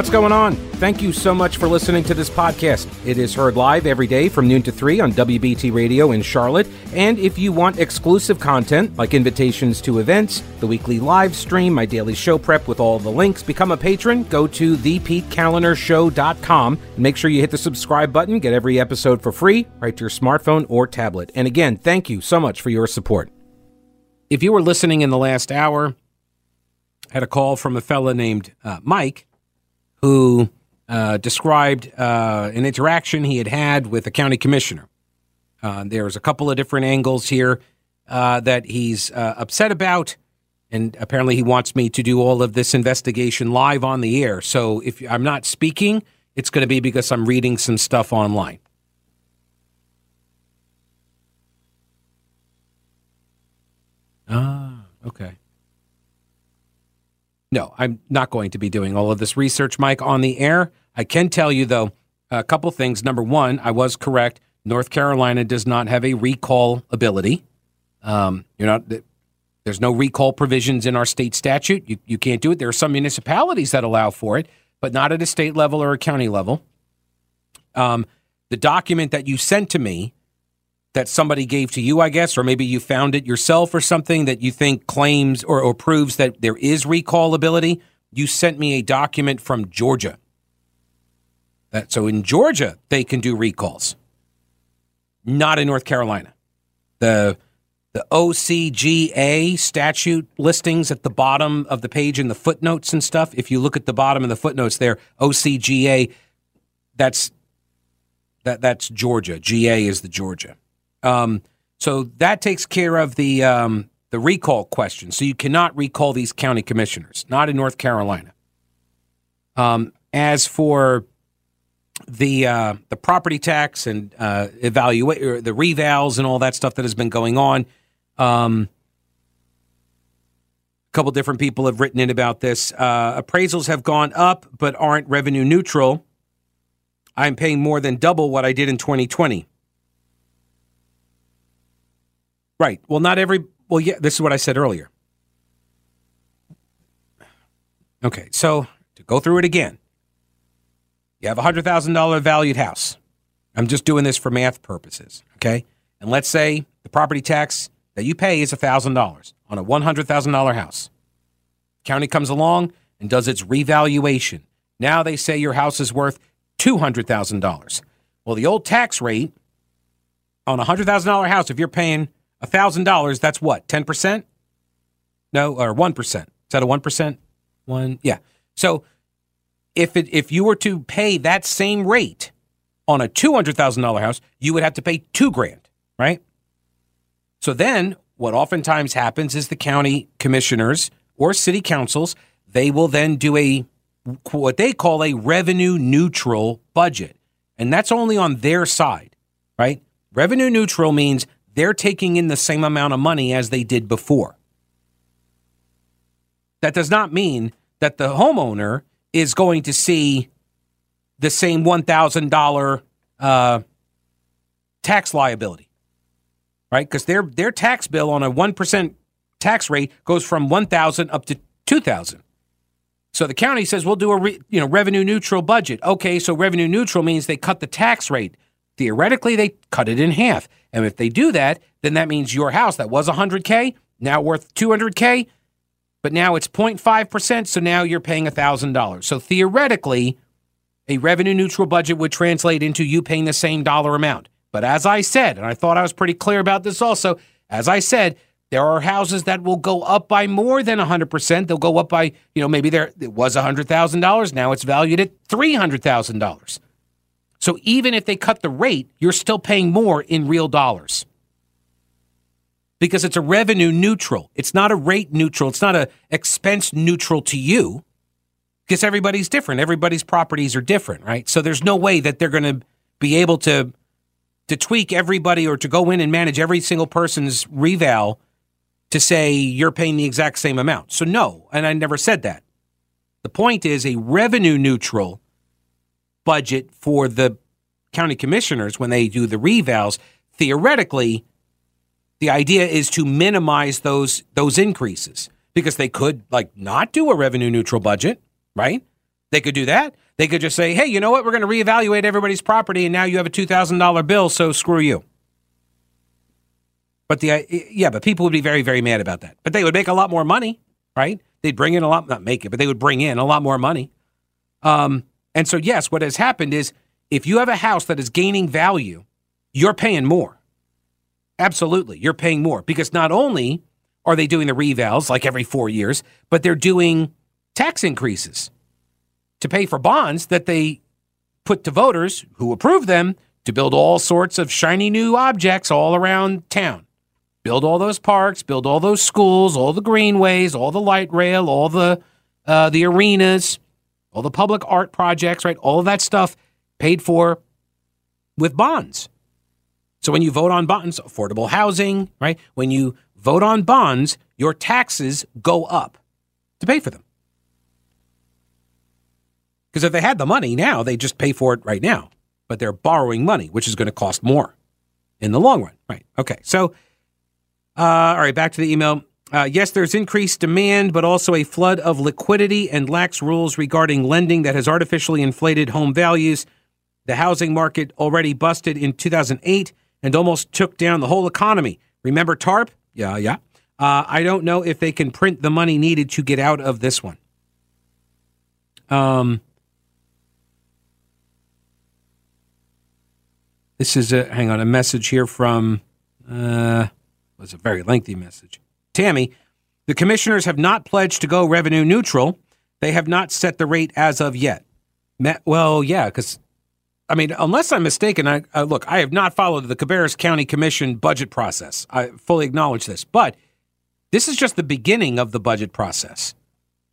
What's going on? Thank you so much for listening to this podcast. It is heard live every day from noon to 3 on WBT Radio in Charlotte. And if you want exclusive content like invitations to events, the weekly live stream, my daily show prep with all the links, become a patron, go to thepetekalinershow.com and make sure you hit the subscribe button, get every episode for free right to your smartphone or tablet. And again, thank you so much for your support. If you were listening in the last hour, I had a call from a fella named uh, Mike who uh, described uh, an interaction he had had with a county commissioner. Uh, there's a couple of different angles here uh, that he's uh, upset about, and apparently he wants me to do all of this investigation live on the air. So if I'm not speaking, it's going to be because I'm reading some stuff online. Ah, okay. No, I'm not going to be doing all of this research, Mike, on the air. I can tell you, though, a couple things. Number one, I was correct. North Carolina does not have a recall ability. Um, you're not. There's no recall provisions in our state statute. You, you can't do it. There are some municipalities that allow for it, but not at a state level or a county level. Um, the document that you sent to me that somebody gave to you, I guess, or maybe you found it yourself or something that you think claims or, or proves that there is recallability. You sent me a document from Georgia. That, so in Georgia, they can do recalls, not in North Carolina. The the OCGA statute listings at the bottom of the page in the footnotes and stuff. If you look at the bottom of the footnotes there, OCGA, that's that that's Georgia. GA is the Georgia. Um, so that takes care of the um, the recall question. So you cannot recall these county commissioners, not in North Carolina. Um, as for the uh, the property tax and uh, evaluate or the revals and all that stuff that has been going on, um, a couple different people have written in about this. Uh, appraisals have gone up, but aren't revenue neutral. I'm paying more than double what I did in 2020. Right. Well, not every. Well, yeah. This is what I said earlier. Okay, so to go through it again, you have a hundred thousand dollar valued house. I'm just doing this for math purposes. Okay, and let's say the property tax that you pay is thousand dollars on a one hundred thousand dollar house. County comes along and does its revaluation. Now they say your house is worth two hundred thousand dollars. Well, the old tax rate on a hundred thousand dollar house, if you're paying $1,000, that's what? 10%? No, or 1%. Is that a 1%? One, yeah. So if it if you were to pay that same rate on a $200,000 house, you would have to pay 2 grand, right? So then what oftentimes happens is the county commissioners or city councils, they will then do a what they call a revenue neutral budget. And that's only on their side, right? Revenue neutral means they're taking in the same amount of money as they did before. That does not mean that the homeowner is going to see the same $1,000 uh, tax liability, right? Because their, their tax bill on a 1% tax rate goes from 1000 up to 2000 so the county says we'll do a re, you know revenue neutral budget. Okay, so revenue neutral means they cut the tax rate. Theoretically, they cut it in half. And if they do that, then that means your house that was 100K, now worth 200K, but now it's 0.5%, so now you're paying $1,000. So theoretically, a revenue neutral budget would translate into you paying the same dollar amount. But as I said, and I thought I was pretty clear about this also, as I said, there are houses that will go up by more than 100%. They'll go up by, you know, maybe there it was $100,000, now it's valued at $300,000. So even if they cut the rate, you're still paying more in real dollars. Because it's a revenue neutral. It's not a rate neutral. It's not a expense neutral to you. Because everybody's different. Everybody's properties are different, right? So there's no way that they're going to be able to to tweak everybody or to go in and manage every single person's reval to say you're paying the exact same amount. So no, and I never said that. The point is a revenue neutral budget for the county commissioners when they do the revals, theoretically, the idea is to minimize those those increases because they could like not do a revenue neutral budget, right? They could do that. They could just say, hey, you know what? We're going to reevaluate everybody's property, and now you have a $2,000 bill, so screw you. But the yeah, but people would be very, very mad about that. But they would make a lot more money, right? They'd bring in a lot, not make it, but they would bring in a lot more money. Um, and so, yes, what has happened is if you have a house that is gaining value, you're paying more. Absolutely, you're paying more because not only are they doing the revals like every four years, but they're doing tax increases to pay for bonds that they put to voters who approve them to build all sorts of shiny new objects all around town. Build all those parks, build all those schools, all the greenways, all the light rail, all the uh, the arenas, all the public art projects, right? All of that stuff paid for with bonds. So when you vote on bonds, affordable housing, right? When you vote on bonds, your taxes go up to pay for them. Because if they had the money now, they just pay for it right now. But they're borrowing money, which is going to cost more in the long run. Right. Okay. So, uh, all right, back to the email. Uh, yes, there's increased demand, but also a flood of liquidity and lax rules regarding lending that has artificially inflated home values. The housing market already busted in 2008 and almost took down the whole economy. Remember TARP? Yeah, yeah. Uh, I don't know if they can print the money needed to get out of this one. Um, This is a hang on a message here from uh was a very lengthy message. Tammy, the commissioners have not pledged to go revenue neutral. They have not set the rate as of yet. well, yeah, because I mean, unless I'm mistaken, I look, I have not followed the Cabarrus County Commission budget process. I fully acknowledge this, but this is just the beginning of the budget process,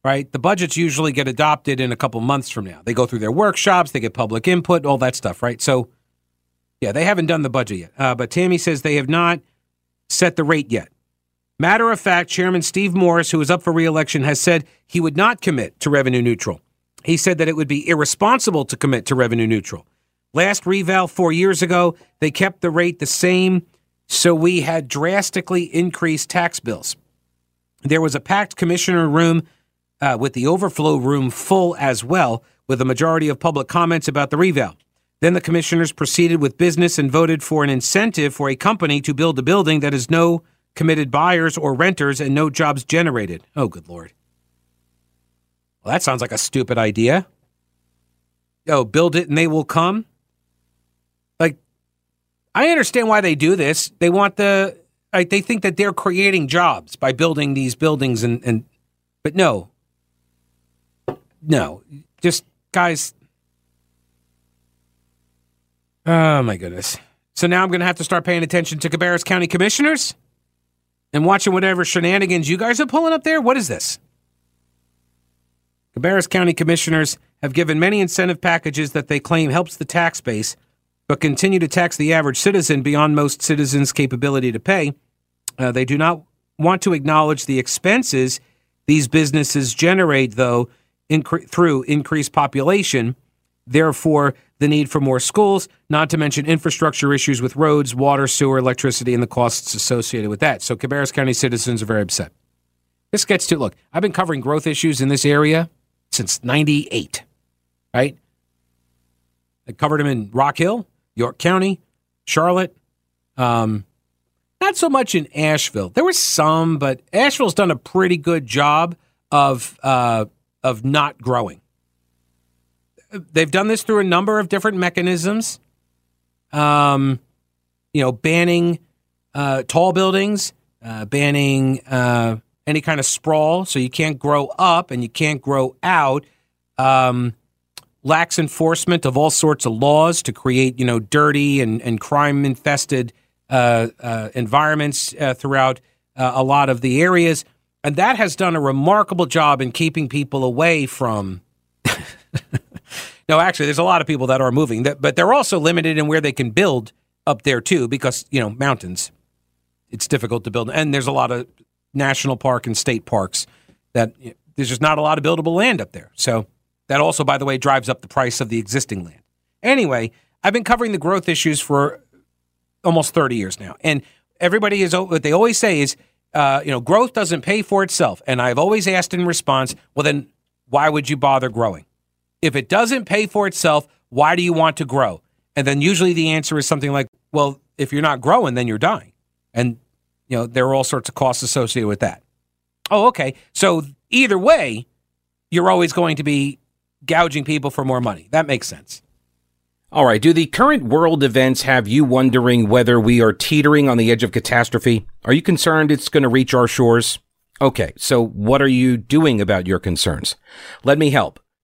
right? The budgets usually get adopted in a couple months from now. They go through their workshops, they get public input, all that stuff, right? So yeah, they haven't done the budget yet. Uh, but Tammy says they have not set the rate yet. Matter of fact, Chairman Steve Morris, who is up for reelection, has said he would not commit to revenue neutral. He said that it would be irresponsible to commit to revenue neutral. Last reval four years ago, they kept the rate the same, so we had drastically increased tax bills. There was a packed commissioner room uh, with the overflow room full as well, with a majority of public comments about the reval. Then the commissioners proceeded with business and voted for an incentive for a company to build a building that is no committed buyers or renters and no jobs generated. Oh, good Lord. Well, that sounds like a stupid idea. Oh, build it and they will come. Like, I understand why they do this. They want the, like, they think that they're creating jobs by building these buildings and, and, but no, no, just guys, Oh my goodness. So now I'm going to have to start paying attention to Cabarrus County commissioners and watching whatever shenanigans you guys are pulling up there. What is this? Cabarrus County commissioners have given many incentive packages that they claim helps the tax base, but continue to tax the average citizen beyond most citizens' capability to pay. Uh, they do not want to acknowledge the expenses these businesses generate, though, incre- through increased population. Therefore, the need for more schools, not to mention infrastructure issues with roads, water, sewer, electricity, and the costs associated with that. So Cabarrus County citizens are very upset. This gets to look, I've been covering growth issues in this area since 98, right? I covered them in Rock Hill, York County, Charlotte, um, not so much in Asheville. There was some, but Asheville's done a pretty good job of uh, of not growing they've done this through a number of different mechanisms. Um, you know, banning uh, tall buildings, uh, banning uh, any kind of sprawl, so you can't grow up and you can't grow out. Um, lax enforcement of all sorts of laws to create, you know, dirty and, and crime infested uh, uh, environments uh, throughout a lot of the areas. And that has done a remarkable job in keeping people away from No, actually, there's a lot of people that are moving, but they're also limited in where they can build up there too, because you know mountains. It's difficult to build, and there's a lot of national park and state parks that you know, there's just not a lot of buildable land up there. So that also, by the way, drives up the price of the existing land. Anyway, I've been covering the growth issues for almost 30 years now, and everybody is what they always say is, uh, you know, growth doesn't pay for itself. And I've always asked in response, well, then why would you bother growing? If it doesn't pay for itself, why do you want to grow? And then usually the answer is something like, well, if you're not growing, then you're dying. And, you know, there are all sorts of costs associated with that. Oh, okay. So either way, you're always going to be gouging people for more money. That makes sense. All right. Do the current world events have you wondering whether we are teetering on the edge of catastrophe? Are you concerned it's going to reach our shores? Okay. So what are you doing about your concerns? Let me help.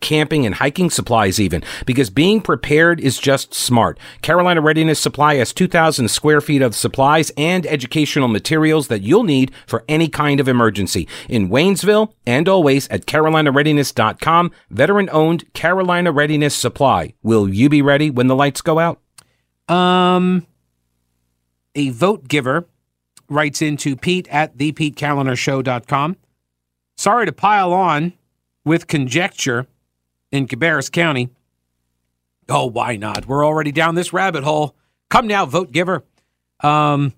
camping and hiking supplies even, because being prepared is just smart. Carolina Readiness Supply has 2,000 square feet of supplies and educational materials that you'll need for any kind of emergency. In Waynesville and always at carolinareadiness.com, veteran owned Carolina Readiness Supply. Will you be ready when the lights go out? Um, a vote giver writes into Pete at thepetekalinershow.com. Sorry to pile on with conjecture in Cabarrus County. Oh, why not? We're already down this rabbit hole. Come now, vote giver. Um,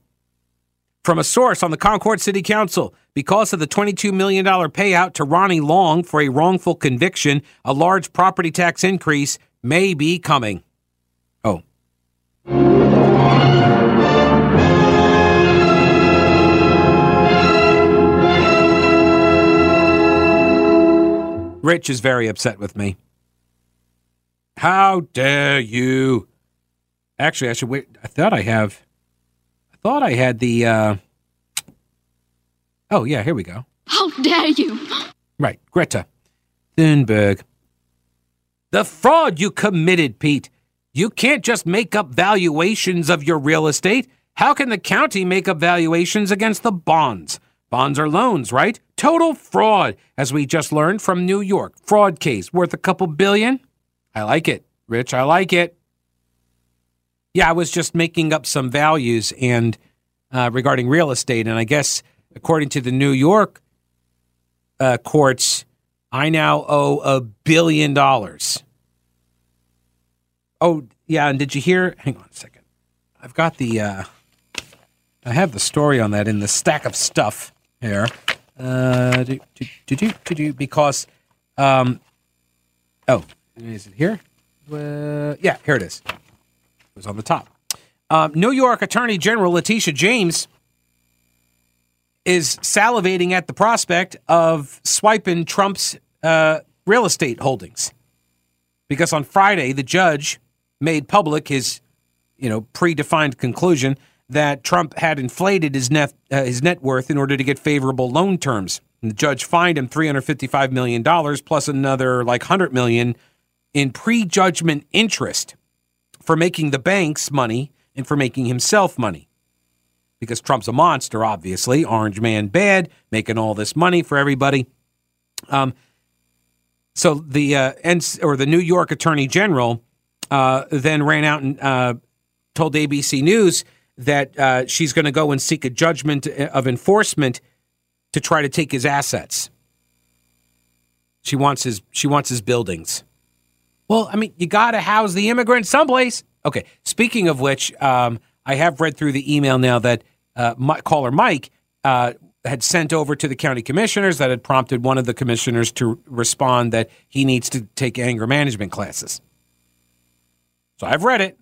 from a source on the Concord City Council, because of the $22 million payout to Ronnie Long for a wrongful conviction, a large property tax increase may be coming. Oh. Rich is very upset with me. How dare you? Actually, I should wait. I thought I have. I thought I had the. Uh, oh yeah, here we go. How dare you? Right, Greta Thunberg. The fraud you committed, Pete. You can't just make up valuations of your real estate. How can the county make up valuations against the bonds? Bonds are loans, right? Total fraud, as we just learned from New York. Fraud case worth a couple billion. I like it, Rich. I like it. Yeah, I was just making up some values and uh, regarding real estate, and I guess according to the New York uh, courts, I now owe a billion dollars. Oh yeah, and did you hear? Hang on a second. I've got the. Uh, I have the story on that in the stack of stuff here. Uh, do, do, do, do, do, because, um, oh, is it here? Yeah, here it is. It was on the top. Um, New York Attorney General Letitia James is salivating at the prospect of swiping Trump's uh, real estate holdings. Because on Friday, the judge made public his, you know, predefined conclusion that Trump had inflated his net uh, his net worth in order to get favorable loan terms. And the judge fined him 355 million dollars plus another like 100 million in prejudgment interest for making the banks money and for making himself money. Because Trump's a monster, obviously, orange man bad, making all this money for everybody. Um, so the uh, or the New York Attorney General uh, then ran out and uh, told ABC News that uh, she's going to go and seek a judgment of enforcement to try to take his assets. She wants his she wants his buildings. Well, I mean, you got to house the immigrants someplace. Okay. Speaking of which, um, I have read through the email now that uh, my, caller Mike uh, had sent over to the county commissioners that had prompted one of the commissioners to respond that he needs to take anger management classes. So I've read it.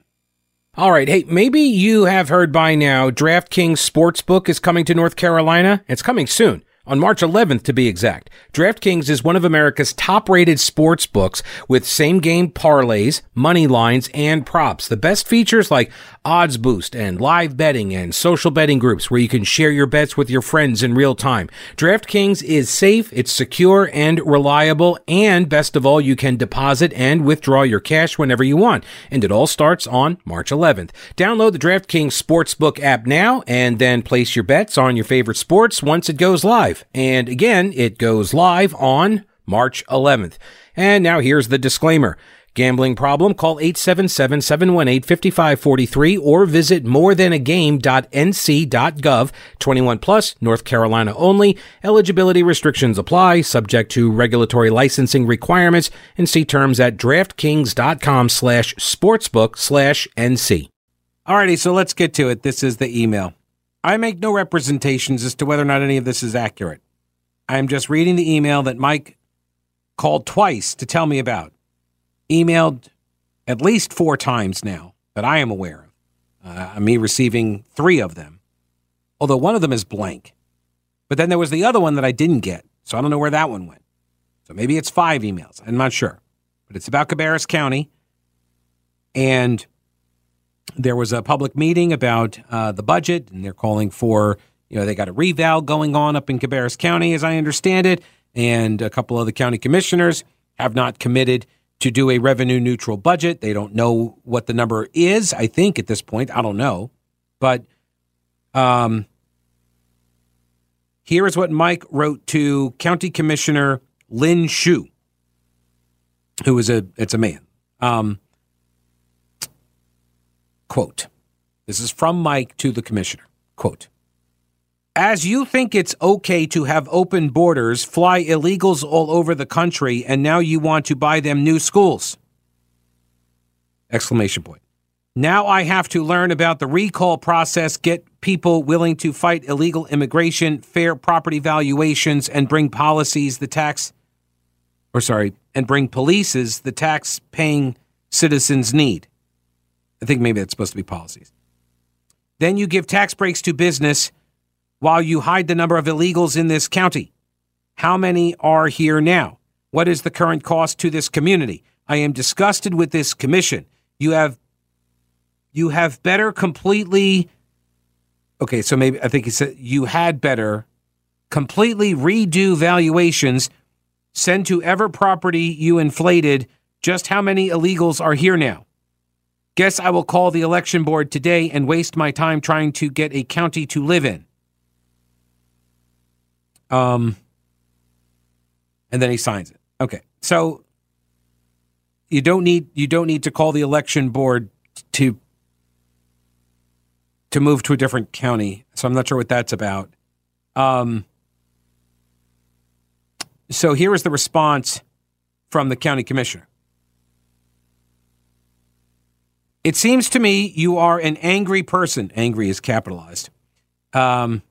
All right. Hey, maybe you have heard by now DraftKings Sportsbook is coming to North Carolina. It's coming soon on March 11th to be exact. DraftKings is one of America's top rated sports books with same game parlays, money lines, and props. The best features like odds boost and live betting and social betting groups where you can share your bets with your friends in real time. DraftKings is safe, it's secure and reliable, and best of all, you can deposit and withdraw your cash whenever you want. And it all starts on March 11th. Download the DraftKings Sportsbook app now and then place your bets on your favorite sports once it goes live. And again, it goes live on March 11th. And now here's the disclaimer. Gambling problem? Call 877-718-5543 or visit morethanagame.nc.gov. 21 plus, North Carolina only. Eligibility restrictions apply, subject to regulatory licensing requirements, and see terms at draftkings.com slash sportsbook slash NC. Alrighty, so let's get to it. This is the email. I make no representations as to whether or not any of this is accurate. I'm just reading the email that Mike called twice to tell me about emailed at least four times now that I am aware of. Uh, me receiving three of them, although one of them is blank. But then there was the other one that I didn't get, so I don't know where that one went. So maybe it's five emails. I'm not sure. But it's about Cabarrus County. And there was a public meeting about uh, the budget, and they're calling for, you know, they got a reval going on up in Cabarrus County, as I understand it. And a couple of the county commissioners have not committed to do a revenue neutral budget. They don't know what the number is, I think, at this point. I don't know. But um, here is what Mike wrote to County Commissioner Lynn Shue, who is a it's a man. Um, quote. This is from Mike to the commissioner. Quote. As you think it's okay to have open borders, fly illegals all over the country, and now you want to buy them new schools. Exclamation point. Now I have to learn about the recall process, get people willing to fight illegal immigration, fair property valuations, and bring policies the tax, or sorry, and bring polices the tax paying citizens need. I think maybe that's supposed to be policies. Then you give tax breaks to business while you hide the number of illegals in this county. How many are here now? What is the current cost to this community? I am disgusted with this commission. You have you have better completely Okay, so maybe I think he said you had better completely redo valuations, send to ever property you inflated just how many illegals are here now. Guess I will call the election board today and waste my time trying to get a county to live in. Um, and then he signs it. Okay, so you don't need you don't need to call the election board to to move to a different county. So I'm not sure what that's about. Um, so here is the response from the county commissioner. It seems to me you are an angry person. Angry is capitalized. Um,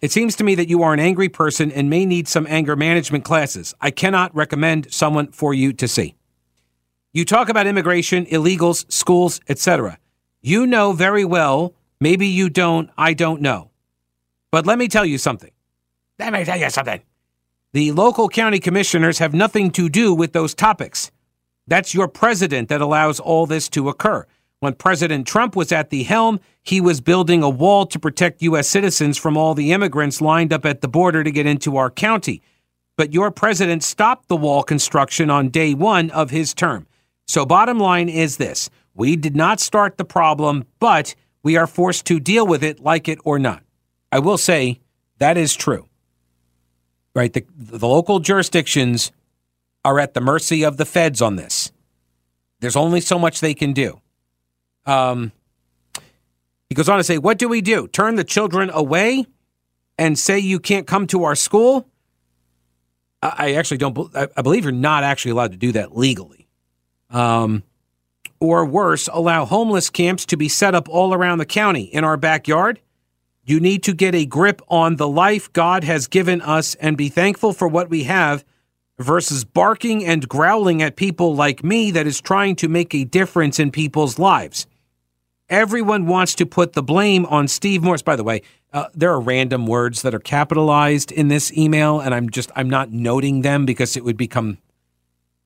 it seems to me that you are an angry person and may need some anger management classes. I cannot recommend someone for you to see. You talk about immigration, illegals, schools, etc. You know very well, maybe you don't, I don't know. But let me tell you something. Let me tell you something. The local county commissioners have nothing to do with those topics. That's your president that allows all this to occur. When President Trump was at the helm, he was building a wall to protect U.S. citizens from all the immigrants lined up at the border to get into our county. But your president stopped the wall construction on day one of his term. So, bottom line is this we did not start the problem, but we are forced to deal with it, like it or not. I will say that is true. Right? The, the local jurisdictions are at the mercy of the feds on this. There's only so much they can do. Um, he goes on to say, What do we do? Turn the children away and say you can't come to our school? I actually don't, I believe you're not actually allowed to do that legally. Um, or worse, allow homeless camps to be set up all around the county in our backyard. You need to get a grip on the life God has given us and be thankful for what we have versus barking and growling at people like me that is trying to make a difference in people's lives. Everyone wants to put the blame on Steve Morris. By the way, uh, there are random words that are capitalized in this email, and I'm just I'm not noting them because it would become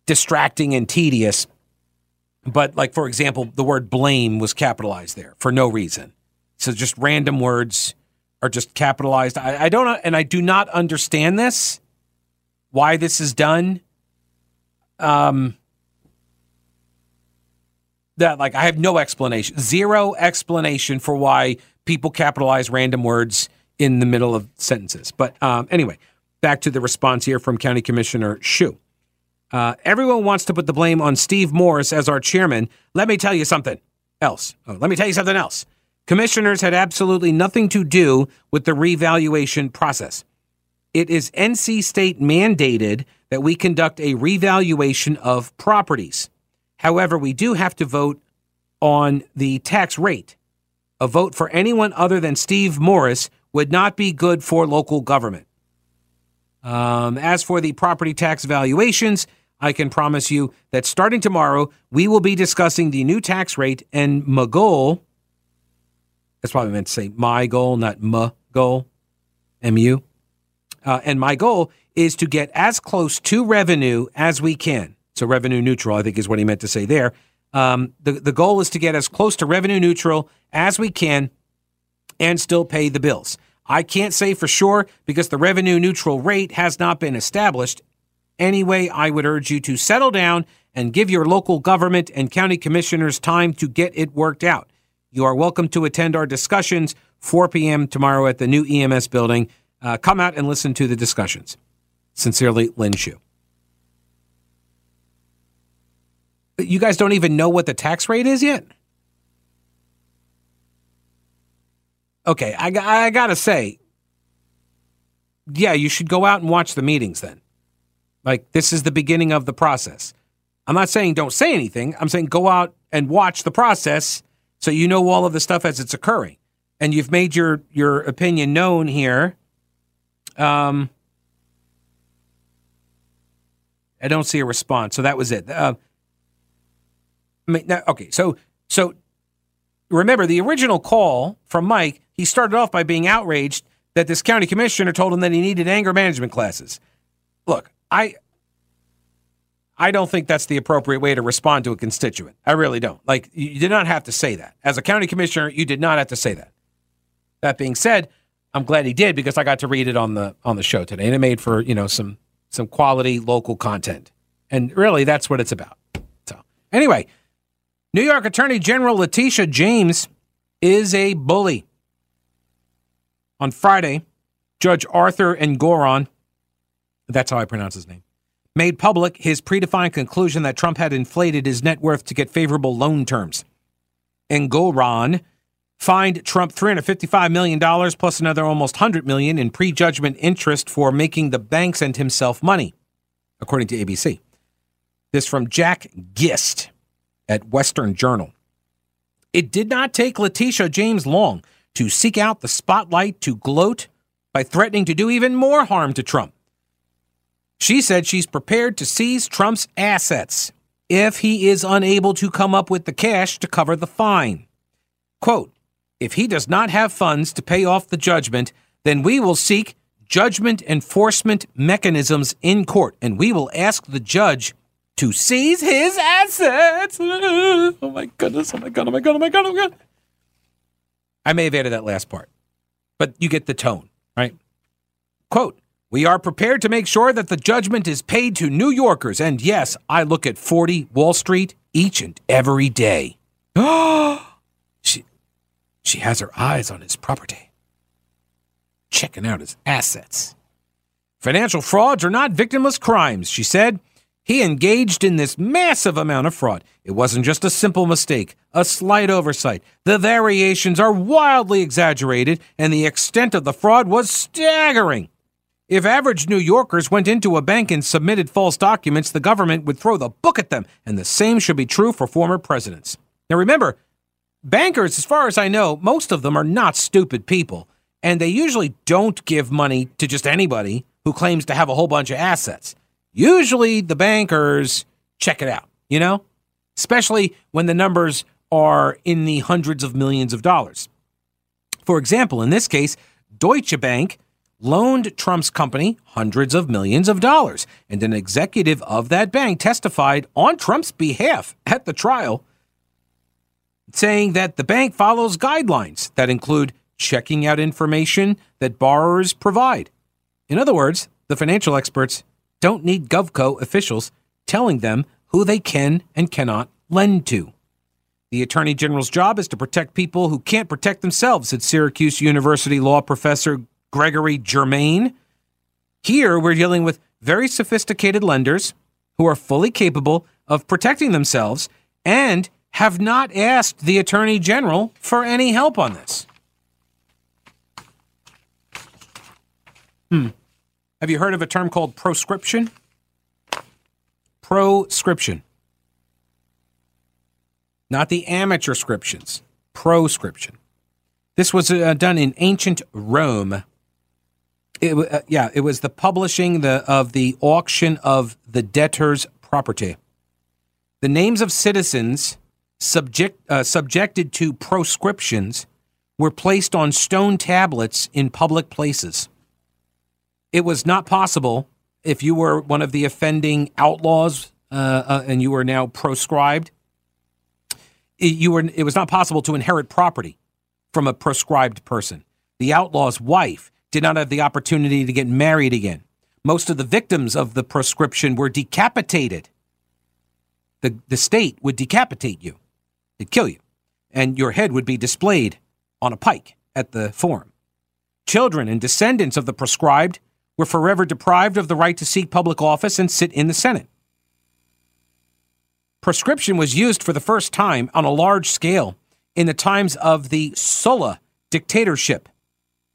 distracting and tedious. But like for example, the word blame was capitalized there for no reason. So just random words are just capitalized. I, I don't and I do not understand this. Why this is done. Um, that like I have no explanation, zero explanation for why people capitalize random words in the middle of sentences. But um, anyway, back to the response here from County Commissioner Shue. Uh, everyone wants to put the blame on Steve Morris as our chairman. Let me tell you something else. Oh, let me tell you something else. Commissioners had absolutely nothing to do with the revaluation process. It is NC State mandated that we conduct a revaluation of properties. However, we do have to vote on the tax rate. A vote for anyone other than Steve Morris would not be good for local government. Um, as for the property tax valuations, I can promise you that starting tomorrow, we will be discussing the new tax rate and my goal. That's probably meant to say my goal, not my goal, MU. Uh, and my goal is to get as close to revenue as we can. So revenue neutral, I think, is what he meant to say there. Um, the the goal is to get as close to revenue neutral as we can, and still pay the bills. I can't say for sure because the revenue neutral rate has not been established. Anyway, I would urge you to settle down and give your local government and county commissioners time to get it worked out. You are welcome to attend our discussions 4 p.m. tomorrow at the new EMS building. Uh, come out and listen to the discussions. Sincerely, Lynn Shue. You guys don't even know what the tax rate is yet? Okay, I, I gotta say, yeah, you should go out and watch the meetings then. Like, this is the beginning of the process. I'm not saying don't say anything. I'm saying go out and watch the process so you know all of the stuff as it's occurring. And you've made your, your opinion known here. Um, I don't see a response. So that was it. Uh, Mean, now, okay, so so remember the original call from Mike. He started off by being outraged that this county commissioner told him that he needed anger management classes. Look, I I don't think that's the appropriate way to respond to a constituent. I really don't. Like you did not have to say that. As a county commissioner, you did not have to say that. That being said, I'm glad he did because I got to read it on the on the show today and it made for, you know, some some quality local content. And really that's what it's about. So, anyway, New York Attorney General Letitia James is a bully. On Friday, Judge Arthur Engoron, that's how I pronounce his name, made public his predefined conclusion that Trump had inflated his net worth to get favorable loan terms. Engoron fined Trump $355 million plus another almost 100 million in prejudgment interest for making the banks and himself money, according to ABC. This from Jack Gist at Western Journal. It did not take Letitia James long to seek out the spotlight to gloat by threatening to do even more harm to Trump. She said she's prepared to seize Trump's assets if he is unable to come up with the cash to cover the fine. Quote, if he does not have funds to pay off the judgment, then we will seek judgment enforcement mechanisms in court and we will ask the judge to seize his assets. Oh my goodness, oh my god, oh my god, oh my god, oh my god. I may have added that last part, but you get the tone, right? Quote, we are prepared to make sure that the judgment is paid to New Yorkers. And yes, I look at 40 Wall Street each and every day. she, she has her eyes on his property, checking out his assets. Financial frauds are not victimless crimes, she said. He engaged in this massive amount of fraud. It wasn't just a simple mistake, a slight oversight. The variations are wildly exaggerated, and the extent of the fraud was staggering. If average New Yorkers went into a bank and submitted false documents, the government would throw the book at them, and the same should be true for former presidents. Now remember, bankers, as far as I know, most of them are not stupid people, and they usually don't give money to just anybody who claims to have a whole bunch of assets usually the bankers check it out, you know, especially when the numbers are in the hundreds of millions of dollars. For example, in this case, Deutsche Bank loaned Trump's company hundreds of millions of dollars, and an executive of that bank testified on Trump's behalf at the trial, saying that the bank follows guidelines that include checking out information that borrowers provide. In other words, the financial experts don't need GovCo officials telling them who they can and cannot lend to. The Attorney General's job is to protect people who can't protect themselves, said Syracuse University law professor Gregory Germain. Here, we're dealing with very sophisticated lenders who are fully capable of protecting themselves and have not asked the Attorney General for any help on this. Hmm. Have you heard of a term called proscription? Proscription. Not the amateur scriptions, proscription. This was uh, done in ancient Rome. It, uh, yeah, it was the publishing the, of the auction of the debtor's property. The names of citizens subject, uh, subjected to proscriptions were placed on stone tablets in public places. It was not possible if you were one of the offending outlaws uh, uh, and you were now proscribed. It, you were, it was not possible to inherit property from a proscribed person. The outlaw's wife did not have the opportunity to get married again. Most of the victims of the proscription were decapitated. The, the state would decapitate you, it'd kill you, and your head would be displayed on a pike at the forum. Children and descendants of the proscribed were forever deprived of the right to seek public office and sit in the Senate. Proscription was used for the first time on a large scale in the times of the Sulla dictatorship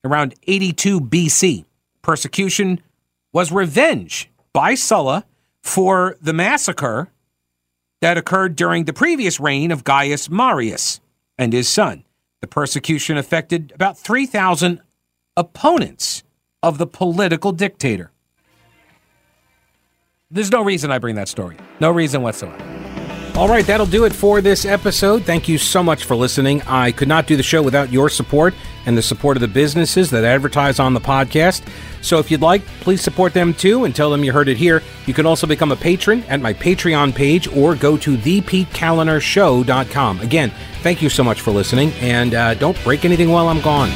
around 82 BC. Persecution was revenge by Sulla for the massacre that occurred during the previous reign of Gaius Marius and his son. The persecution affected about 3,000 opponents of the political dictator. There's no reason I bring that story. No reason whatsoever. All right, that'll do it for this episode. Thank you so much for listening. I could not do the show without your support and the support of the businesses that advertise on the podcast. So if you'd like, please support them too and tell them you heard it here. You can also become a patron at my Patreon page or go to thepetekalinershow.com. Again, thank you so much for listening, and uh, don't break anything while I'm gone.